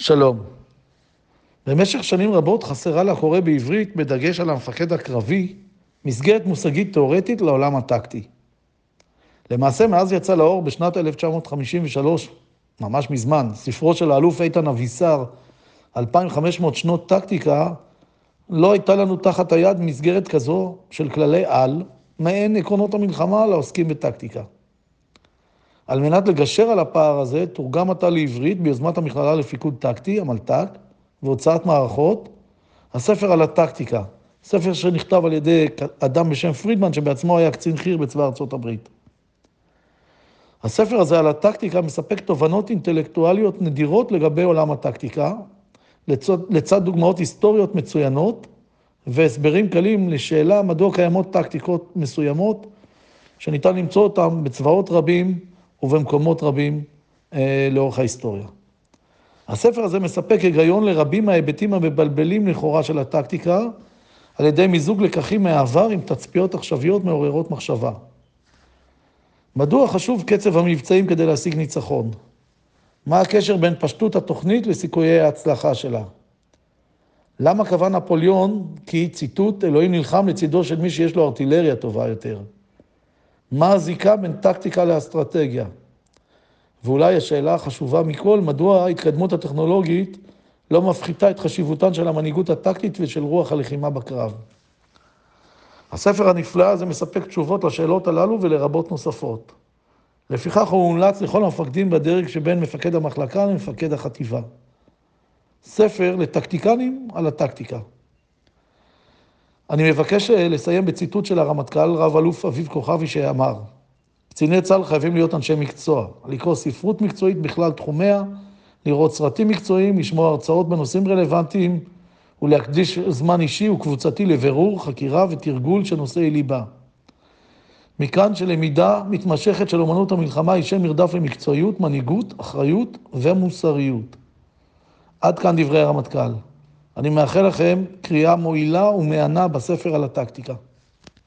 שלום. במשך שנים רבות חסרה לקורא בעברית, בדגש על המפקד הקרבי, מסגרת מושגית תאורטית לעולם הטקטי. למעשה, מאז יצא לאור בשנת 1953, ממש מזמן, ספרו של האלוף איתן אבישר, 2,500 שנות טקטיקה, לא הייתה לנו תחת היד מסגרת כזו של כללי על, מעין עקרונות המלחמה לעוסקים בטקטיקה. על מנת לגשר על הפער הזה, תורגם עתה לעברית ביוזמת המכללה לפיקוד טקטי, המלת"ק, והוצאת מערכות, הספר על הטקטיקה, ספר שנכתב על ידי אדם בשם פרידמן, שבעצמו היה קצין חי"ר בצבא ארצות הברית. הספר הזה על הטקטיקה מספק תובנות אינטלקטואליות נדירות לגבי עולם הטקטיקה, לצד, לצד דוגמאות היסטוריות מצוינות והסברים קלים לשאלה מדוע קיימות טקטיקות מסוימות, שניתן למצוא אותן בצבאות רבים ובמקומות רבים אה, לאורך ההיסטוריה. הספר הזה מספק היגיון לרבים מההיבטים המבלבלים לכאורה של הטקטיקה, על ידי מיזוג לקחים מהעבר עם תצפיות עכשוויות מעוררות מחשבה. מדוע חשוב קצב המבצעים כדי להשיג ניצחון? מה הקשר בין פשטות התוכנית לסיכויי ההצלחה שלה? למה קבע נפוליאון כי, ציטוט, אלוהים נלחם לצידו של מי שיש לו ארטילריה טובה יותר? מה הזיקה בין טקטיקה לאסטרטגיה? ואולי השאלה החשובה מכל, מדוע ההתקדמות הטכנולוגית לא מפחיתה את חשיבותן של המנהיגות הטקטית ושל רוח הלחימה בקרב. הספר הנפלא הזה מספק תשובות לשאלות הללו ולרבות נוספות. לפיכך הוא מומלץ לכל המפקדים בדרג שבין מפקד המחלקה למפקד החטיבה. ספר לטקטיקנים על הטקטיקה. אני מבקש אה, לסיים בציטוט של הרמטכ"ל, רב אלוף אביב כוכבי, שאמר, קציני צה"ל חייבים להיות אנשי מקצוע, לקרוא ספרות מקצועית בכלל תחומיה, לראות סרטים מקצועיים, לשמוע הרצאות בנושאים רלוונטיים ולהקדיש זמן אישי וקבוצתי לבירור, חקירה ותרגול של נושאי ליבה. מכאן שלמידה מתמשכת של אומנות המלחמה היא שם מרדף למקצועיות, מנהיגות, אחריות ומוסריות. עד כאן דברי הרמטכ"ל. אני מאחל לכם קריאה מועילה ומהנה בספר על הטקטיקה.